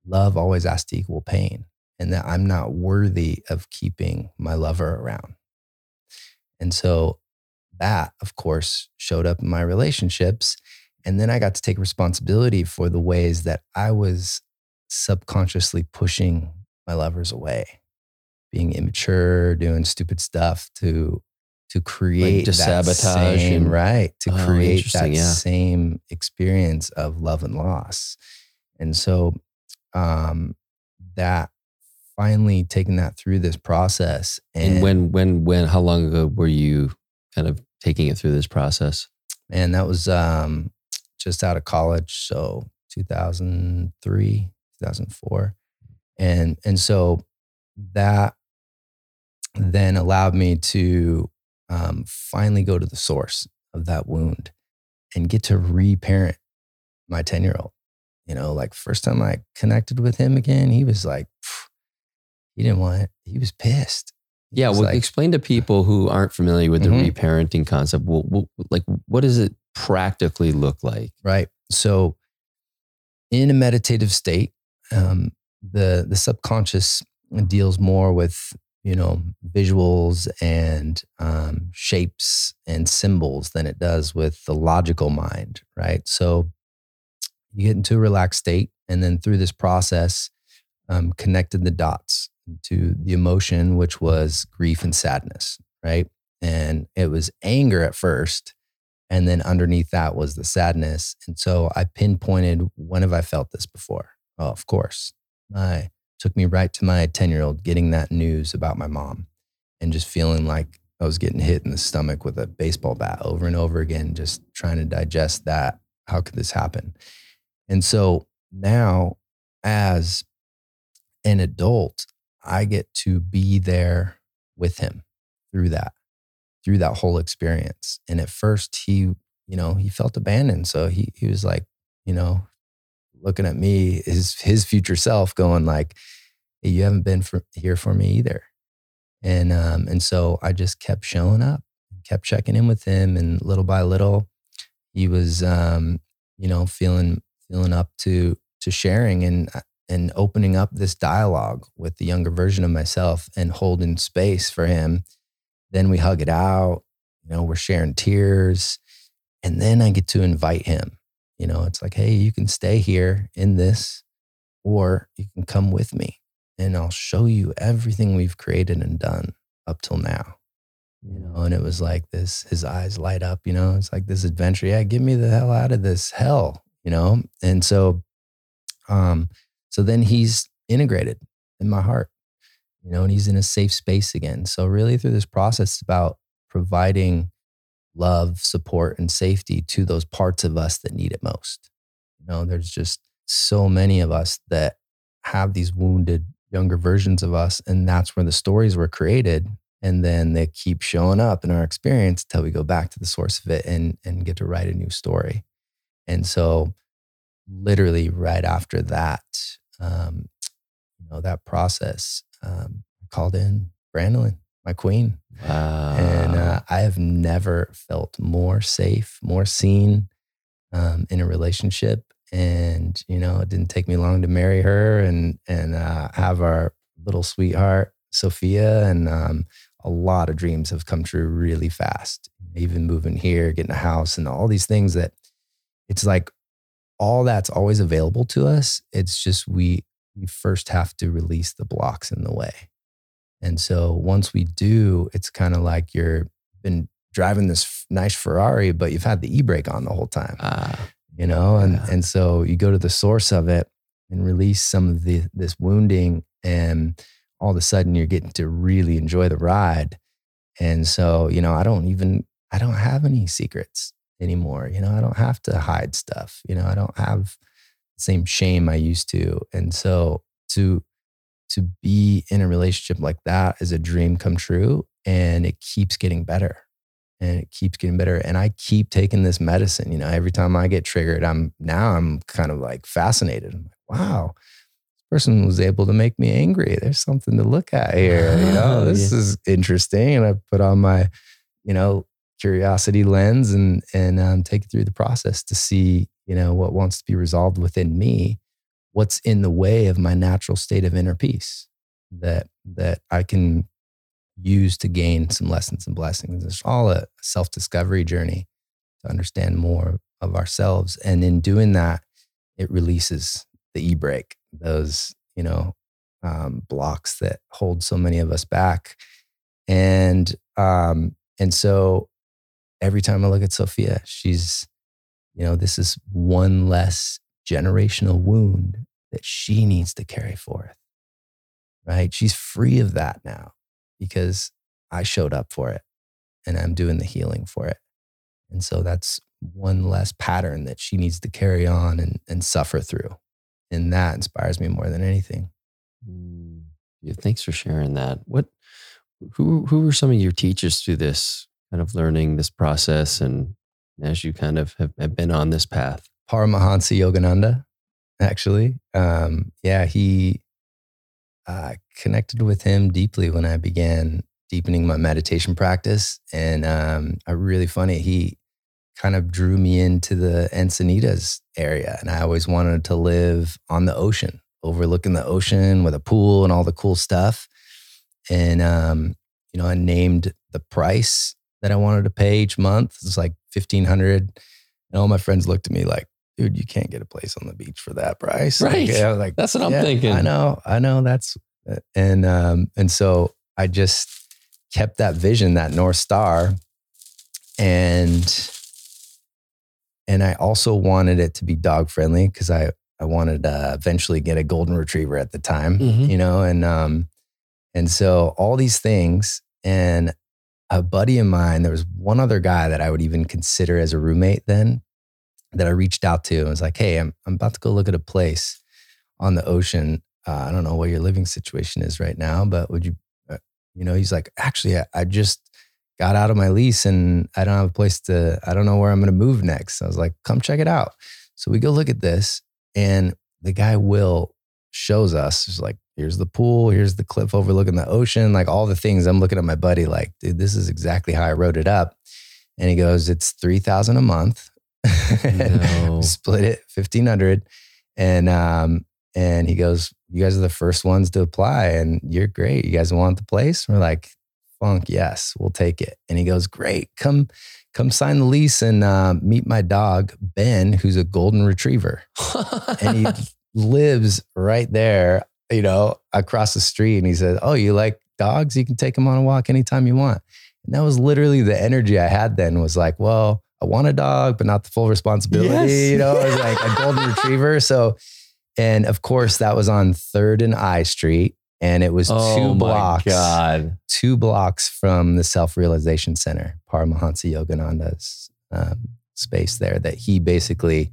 love always has to equal pain and that I'm not worthy of keeping my lover around. And so that, of course, showed up in my relationships. And then I got to take responsibility for the ways that I was subconsciously pushing my lovers away, being immature, doing stupid stuff to to create like that sabotage same, and, right to oh, create that yeah. same experience of love and loss. And so um that finally taking that through this process and, and when when when how long ago were you kind of taking it through this process? And that was um, just out of college, so 2003, 2004, and and so that then allowed me to um, finally go to the source of that wound and get to reparent my 10 year old. You know, like first time I connected with him again, he was like, he didn't want it. He was pissed. Yeah, well, like, explain to people who aren't familiar with the mm-hmm. reparenting concept. Well, well, like, what does it practically look like? Right. So, in a meditative state, um, the the subconscious deals more with you know visuals and um, shapes and symbols than it does with the logical mind. Right. So, you get into a relaxed state, and then through this process, um, connected the dots to the emotion, which was grief and sadness, right? And it was anger at first. And then underneath that was the sadness. And so I pinpointed when have I felt this before? Oh, of course. I took me right to my 10 year old getting that news about my mom and just feeling like I was getting hit in the stomach with a baseball bat over and over again, just trying to digest that. How could this happen? And so now, as an adult, I get to be there with him through that, through that whole experience. And at first, he, you know, he felt abandoned. So he, he was like, you know, looking at me, his, his future self going like, hey, you haven't been for, here for me either. And, um, and so I just kept showing up, kept checking in with him. And little by little, he was, um, you know, feeling, feeling up to, to sharing. And and opening up this dialogue with the younger version of myself and holding space for him. Then we hug it out. You know, we're sharing tears. And then I get to invite him. You know, it's like, hey, you can stay here in this, or you can come with me and I'll show you everything we've created and done up till now. You know, and it was like this, his eyes light up, you know, it's like this adventure. Yeah, get me the hell out of this hell, you know? And so, um, so then he's integrated in my heart, you know, and he's in a safe space again. So really through this process, it's about providing love, support, and safety to those parts of us that need it most. You know, there's just so many of us that have these wounded younger versions of us, and that's where the stories were created. And then they keep showing up in our experience until we go back to the source of it and, and get to write a new story. And so, literally, right after that, um, you know, that process, um, I called in Brandolyn, my queen. Wow. And uh, I have never felt more safe, more seen um, in a relationship. And, you know, it didn't take me long to marry her and, and uh, have our little sweetheart, Sophia. And um, a lot of dreams have come true really fast. Even moving here, getting a house, and all these things that it's like all that's always available to us. It's just we we first have to release the blocks in the way. And so once we do, it's kind of like you're been driving this nice Ferrari, but you've had the e-brake on the whole time. Ah, You know, and Yeah. and so you go to the source of it and release some of the this wounding and all of a sudden you're getting to really enjoy the ride. And so, you know, I don't even I don't have any secrets anymore. You know, I don't have to hide stuff. You know, I don't have the same shame I used to. And so to to be in a relationship like that is a dream come true and it keeps getting better and it keeps getting better and i keep taking this medicine you know every time i get triggered i'm now i'm kind of like fascinated i'm like wow this person was able to make me angry there's something to look at here you know this Yeah. is interesting and i put on my you know curiosity lens and and um, take it through the process to see you know what wants to be resolved within me what's in the way of my natural state of inner peace that that i can use to gain some lessons and blessings. It's all a self-discovery journey to understand more of ourselves. And in doing that it releases the e-brake those you know um, blocks that hold so many of us back. And um and so every time i look at sophia she's you know this is one less generational wound that she needs to carry forth right she's free of that now because i showed up for it and i'm doing the healing for it and so that's one less pattern that she needs to carry on and, and suffer through and that inspires me more than anything Mm. Yeah, thanks for sharing that. What, who, who were some of your teachers through this kind of learning this process, and as you kind of have, have been on this path? Paramahansa Yogananda, actually. Um, yeah, he uh, connected with him deeply when I began deepening my meditation practice. And um, I really funny, he kind of drew me into the Encinitas area. And I always wanted to live on the ocean, overlooking the ocean with a pool and all the cool stuff. And, um, you know, I named the price that I wanted to pay each month. It was like 1500 And all my friends looked at me like, dude, you can't get a place on the beach for that price. Like, Right. I was like, That's what I'm yeah, thinking. I know, I know. That's and um, and so I just kept that vision, that north star, and and I also wanted it to be dog friendly because I I wanted to eventually get a golden retriever at the time, Mhm. you know, and um and so all these things and a buddy of mine, there was one other guy that I would even consider as a roommate then that I reached out to and was like, hey, I'm, I'm about to go look at a place on the ocean. Uh, I don't know what your living situation is right now, but would you, uh, you know, he's like, actually, I, I just got out of my lease and I don't have a place to, I don't know where I'm going to move next. I was like, come check it out. So we go look at this and the guy Will shows us, he's like, here's the pool, here's the cliff overlooking the ocean, like all the things. I'm looking at my buddy like, dude, this is exactly how I wrote it up. And he goes, it's 3000 a month. No. Split it 1500 and um and he goes, "You guys are the first ones to apply, and you're great. You guys want the place?" We're like, "Funk, yes, we'll take it." And he goes, "Great, come, come sign the lease and uh, meet my dog Ben, who's a golden retriever, and he lives right there, you know, across the street." And he said, "Oh, you like dogs? You can take them on a walk anytime you want." And that was literally the energy I had then. Was like, well. I want a dog, but not the full responsibility. Yes. You know, it was like a golden retriever. So, and of course, that was on Third and I Street and it was oh two blocks, God. two blocks from the Self Realization Center, Paramahansa Yogananda's um, space there. That he basically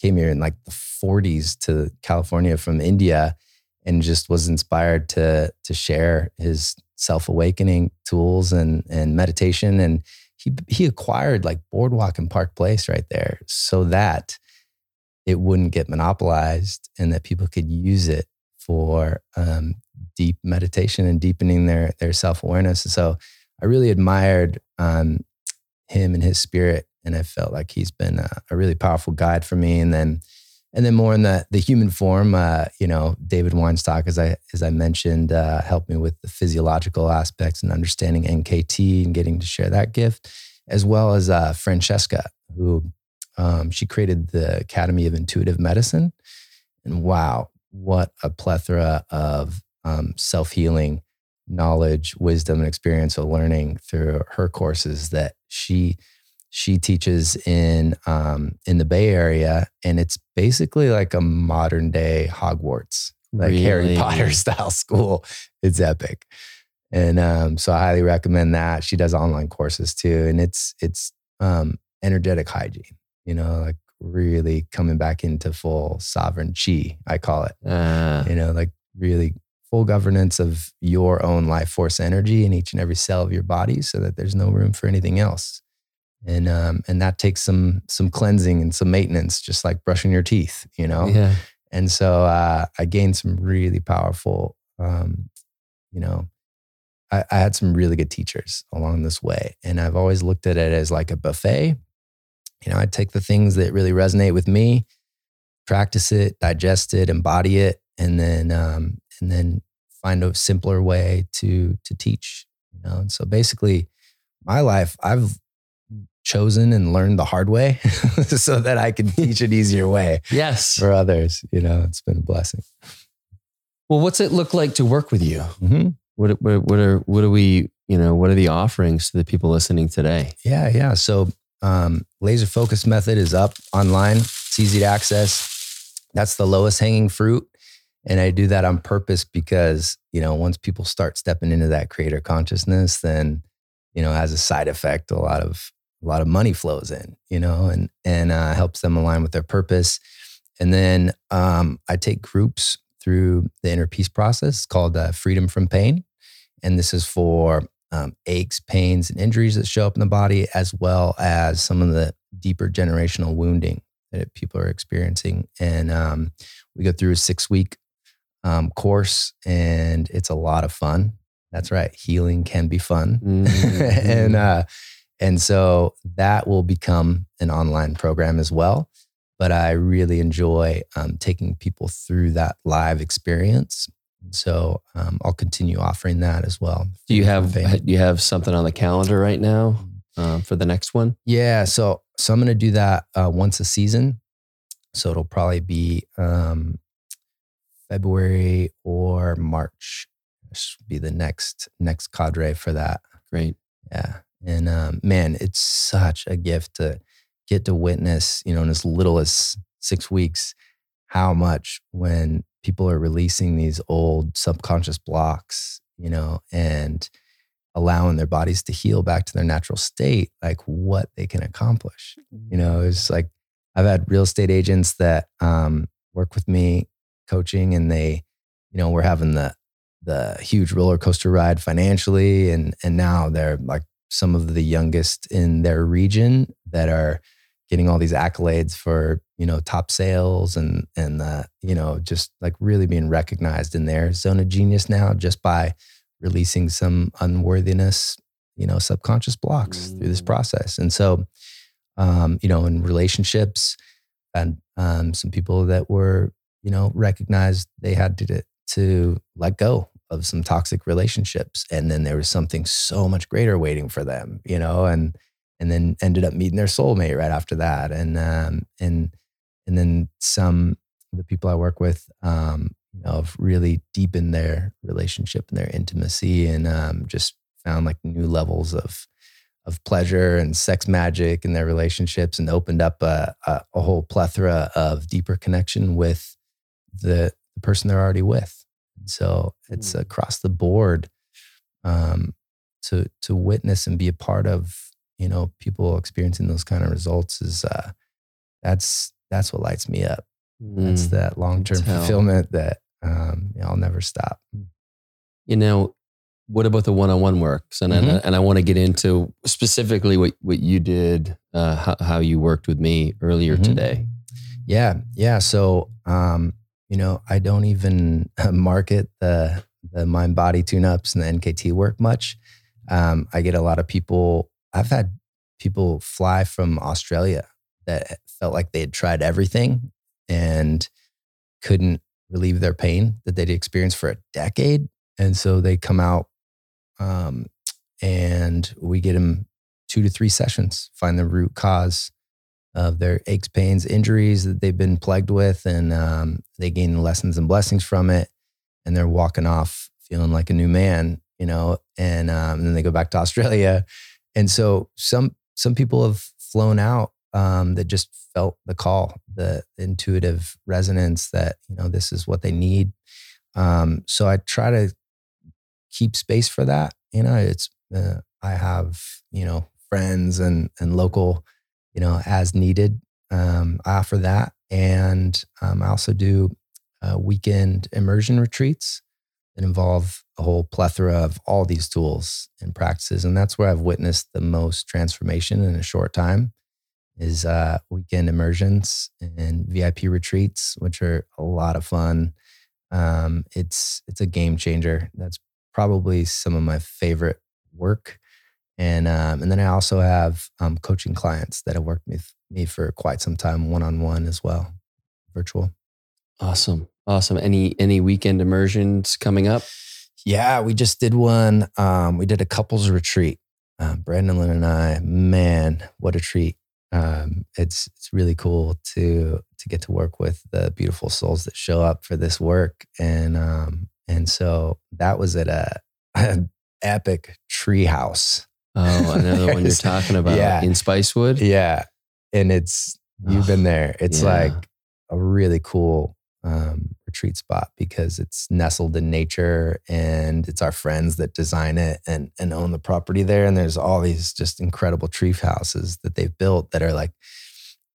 came here in like the 40s to California from India, and just was inspired to to share his self awakening tools and and meditation. And he he acquired like Boardwalk and Park Place right there, so that it wouldn't get monopolized and that people could use it for um, deep meditation and deepening their their self awareness. So I really admired um, him and his spirit, and I felt like he's been a, a, really powerful guide for me. And then and then more in the the human form, uh, you know, David Weinstock, as I as I mentioned, uh, helped me with the physiological aspects and understanding NKT and getting to share that gift, as well as uh, Francesca, who um, she created the Academy of Intuitive Medicine, and wow, what a plethora of um, self healing knowledge, wisdom, and experiential learning through her courses that she she teaches in um, in the Bay Area, and it's basically like a modern day Hogwarts, like really? Harry Potter style school. It's epic, and um, so I highly recommend that. She does online courses too, and it's it's um, energetic hygiene. You know, like really coming back into full sovereign chi, I call it. Uh. You know, like really full governance of your own life force energy in each and every cell of your body so that there's no room for anything else. And um, and that takes some some cleansing and some maintenance, just like brushing your teeth, you know? Yeah. And so uh, I gained some really powerful, um, you know, I, I had some really good teachers along this way. And I've always looked at it as like a buffet you know, I take the things that really resonate with me, practice it, digest it, embody it, and then um, and then find a simpler way to to teach. You know, and so basically, my life I've chosen and learned the hard way so that I can teach an easier way. Yes, for others. You know, it's been a blessing. Well, what's it look like to work with you? Mm-hmm. What, what, what are what are we you know what are the offerings to the people listening today? Yeah, yeah. So um, laser focus method is up online. It's easy to access. That's the lowest hanging fruit. And I do that on purpose because, you know, once people start stepping into that creator consciousness, then, you know, as a side effect, a lot of a lot of money flows in, you know, and and uh, helps them align with their purpose. And then um, I take groups through the inner peace process called uh, Freedom from Pain, and this is for um, aches, pains, and injuries that show up in the body, as well as some of the deeper generational wounding that people are experiencing. And um, we go through a six week um, course, and it's a lot of fun. That's right, healing can be fun, mm-hmm. and uh, and so that will become an online program as well. But I really enjoy um, taking people through that live experience so um, I'll continue offering that as well. Do you have do you have something on the calendar right now uh, for the next one? Yeah, so so I'm going to do that uh, once a season. So it'll probably be um, February or March. This will be the next next cadre for that. Great. Yeah, and um, man, it's such a gift to get to witness. You know, in as little as six weeks, how much when people are releasing these old subconscious blocks, you know, and allowing their bodies to heal back to their natural state, like what they can accomplish. You know, it's like I've had real estate agents that um, work with me coaching and they, you know, we're having the the huge roller coaster ride financially and and now they're like some of the youngest in their region that are getting all these accolades for you know top sales and and uh, you know just like really being recognized in their zone of genius now just by releasing some unworthiness you know subconscious blocks mm. through this mm. process and so um, you know in relationships and um, some people that were you know recognized they had to to let go of some toxic relationships and then there was something so much greater waiting for them you know and and then ended up meeting their soulmate right after that. And um, and and then some of the people I work with, um, you know, have really deepened their relationship and their intimacy, and um, just found like new levels of of pleasure and sex magic in their relationships, and opened up a, a, a whole plethora of deeper connection with the, the person they're already with. So it's Mm. across the board um, to to witness and be a part of you know people experiencing those kind of results is uh, that's that's what lights me up. That's Mm. that long term fulfillment that um, you know, I'll never stop. You know, what about the one-on-one work? So, and, I, Mhm. and I want to get into specifically what what you did, uh, how, how you worked with me earlier Mhm. today. Yeah, yeah. So, um, you know, I don't even market the the mind body tune ups and the NKT work much. Um, I get a lot of people. I've had people fly from Australia that felt like they had tried everything and couldn't relieve their pain that they'd experienced for a decade, and so they come out, um, and we get them two to three sessions, find the root cause of their aches, pains, injuries that they've been plagued with, and um, they gain lessons and blessings from it, and they're walking off feeling like a new man, you know. And, um, and then they go back to Australia, and so some some people have flown out um, that just felt the call, the intuitive resonance that you know this is what they need. Um, so I try to keep space for that. You know, it's uh, I have you know friends and and local you know, as needed. Um, I offer that. And um, I also do uh, weekend immersion retreats that involve a whole plethora of all these tools and practices. And that's where I've witnessed the most transformation in a short time is uh, weekend immersions and VIP retreats, which are a lot of fun. Um, it's it's a game changer. That's probably some of my favorite work and um, and then I also have um, coaching clients that have worked with me for quite some time, one on one as well, virtual. Awesome, awesome. Any any weekend immersions coming up? Yeah, we just did one. Um, we did a couples retreat. Uh, Brandon and I, man, what a treat! Um, it's it's really cool to to get to work with the beautiful souls that show up for this work, and um, and so that was at a, an epic tree house. Oh, another one you're talking about Yeah. in Spicewood. Yeah. And it's, you've been there. It's Yeah. like a really cool um, retreat spot because it's nestled in nature and it's our friends that design it and, and own the property there. And there's all these just incredible tree houses that they've built that are like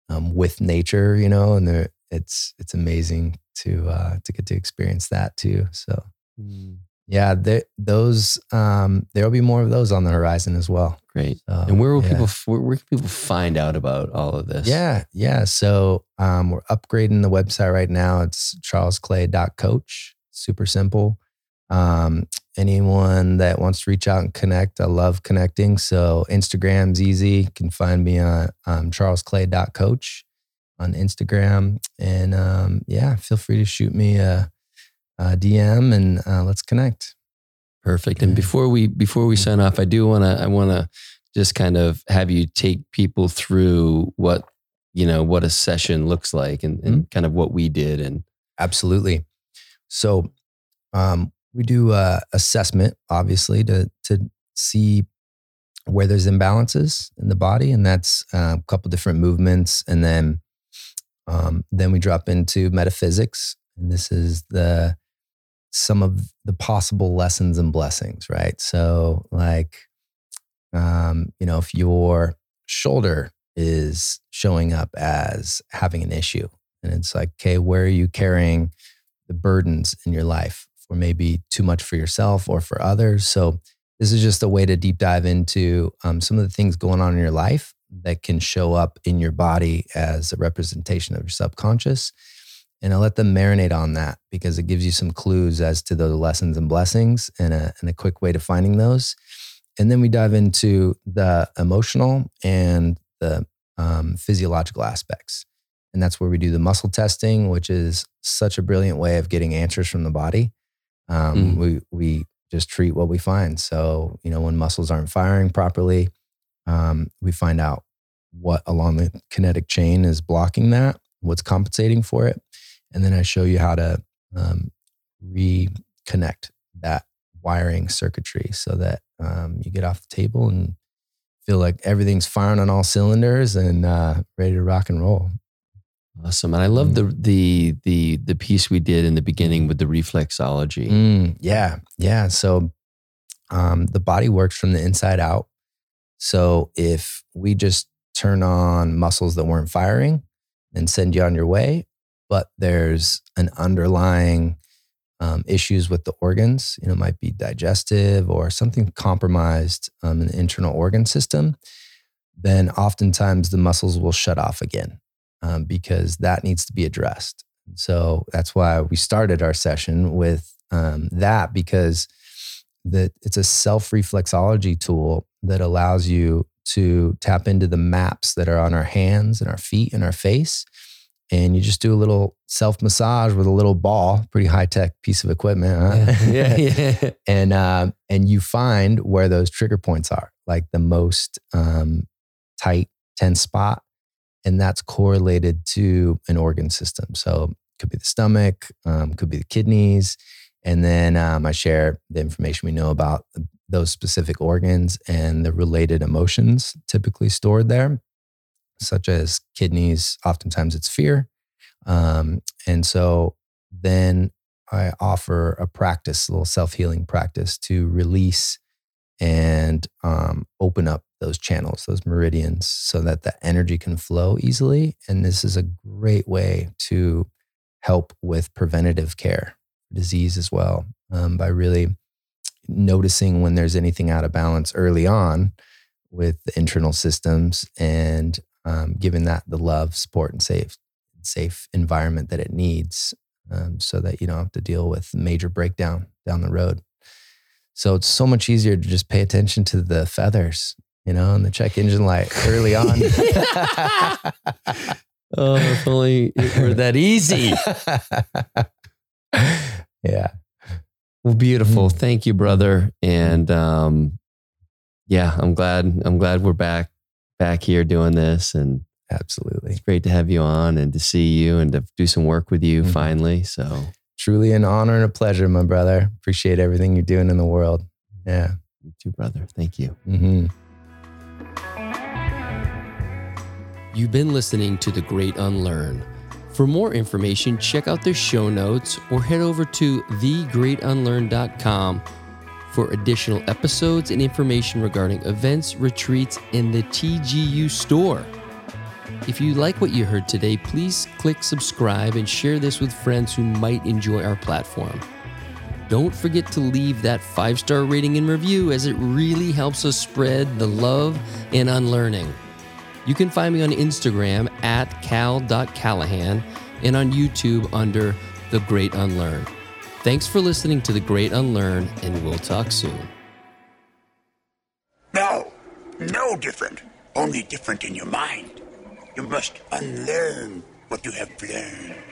um, with nature, you know, and they're, it's, it's amazing to, uh, to get to experience that too. So Mm, yeah, there, those, um, there'll be more of those on the horizon as well. Great. So, And where will yeah. people where, where can people find out about all of this? Yeah, yeah. So um, we're upgrading the website right now. It's charlesclay.coach. Super simple. Um, anyone that wants to reach out and connect, I love connecting. So Instagram's easy. You can find me on um, charlesclay.coach on Instagram. And um, yeah, feel free to shoot me a, a DM and uh, let's connect. Perfect. And before we before we sign off, I do want to I want to just kind of have you take people through what you know what a session looks like and, and kind of what we did and Absolutely. So um, we do uh, assessment, obviously, to to see where there's imbalances in the body, and that's uh, a couple different movements, and then um, then we drop into metaphysics, and this is the some of the possible lessons and blessings, right? So, like, um, you know, if your shoulder is showing up as having an issue, and it's like, okay, where are you carrying the burdens in your life for maybe too much for yourself or for others? So, this is just a way to deep dive into um, some of the things going on in your life that can show up in your body as a representation of your subconscious. And I let them marinate on that because it gives you some clues as to those lessons and blessings and a, and a quick way to finding those. And then we dive into the emotional and the um, physiological aspects. And that's where we do the muscle testing, which is such a brilliant way of getting answers from the body. Um, Mm. We we just treat what we find. So you know when muscles aren't firing properly, um, we find out what along the kinetic chain is blocking that, what's compensating for it, and then I show you how to um, reconnect that wiring circuitry so that um, you get off the table and feel like everything's firing on all cylinders and uh, ready to rock and roll. Awesome. And I love the the the the piece we did in the beginning with the reflexology. Mm, yeah, yeah. So um, the body works from the inside out. So if we just turn on muscles that weren't firing and send you on your way, but there's an underlying um, issues with the organs, you know, might be digestive or something compromised um, in the internal organ system, then oftentimes the muscles will shut off again um, because that needs to be addressed. So that's why we started our session with um, that because that it's a self reflexology tool that allows you to tap into the maps that are on our hands and our feet and our face. And you just do a little self massage with a little ball, pretty high tech piece of equipment. Huh? Yeah. yeah. and uh, and you find where those trigger points are, like the most um, tight, tense spot, and that's correlated to an organ system. So it could be the stomach, um, could be the kidneys, and then um, I share the information we know about those specific organs and the related emotions typically stored there, such as kidneys. Oftentimes it's fear. Um, and so then I offer a practice, a little self healing practice to release and um, open up those channels, those meridians, so that the energy can flow easily. And this is a great way to help with preventative care disease as well um, by really noticing when there's anything out of balance early on with the internal systems and um, giving that the love, support, and safe safe environment that it needs, um, so that you don't have to deal with major breakdown down the road. So it's so much easier to just pay attention to the feathers, you know, and the check engine light early on. oh, if only it were that easy. yeah. Well, beautiful. Mm. Thank you, brother. And um, yeah, I'm glad. I'm glad we're back back here doing this. And absolutely, it's great to have you on and to see you and to do some work with you mm-hmm. finally. So truly an honor and a pleasure, my brother. Appreciate everything you're doing in the world. Yeah. You too, brother. Thank you. Mm-hmm. You've been listening to The Great Unlearn. For more information, check out the show notes or head over to thegreatunlearn.com for additional episodes and information regarding events, retreats, and the TGU store. If you like what you heard today, please click subscribe and share this with friends who might enjoy our platform. Don't forget to leave that five star rating and review as it really helps us spread the love and unlearning. You can find me on Instagram at cal.callahan and on YouTube under The Great Unlearn. Thanks for listening to The Great Unlearn, and we'll talk soon. No, no different. Only different in your mind. You must unlearn what you have learned.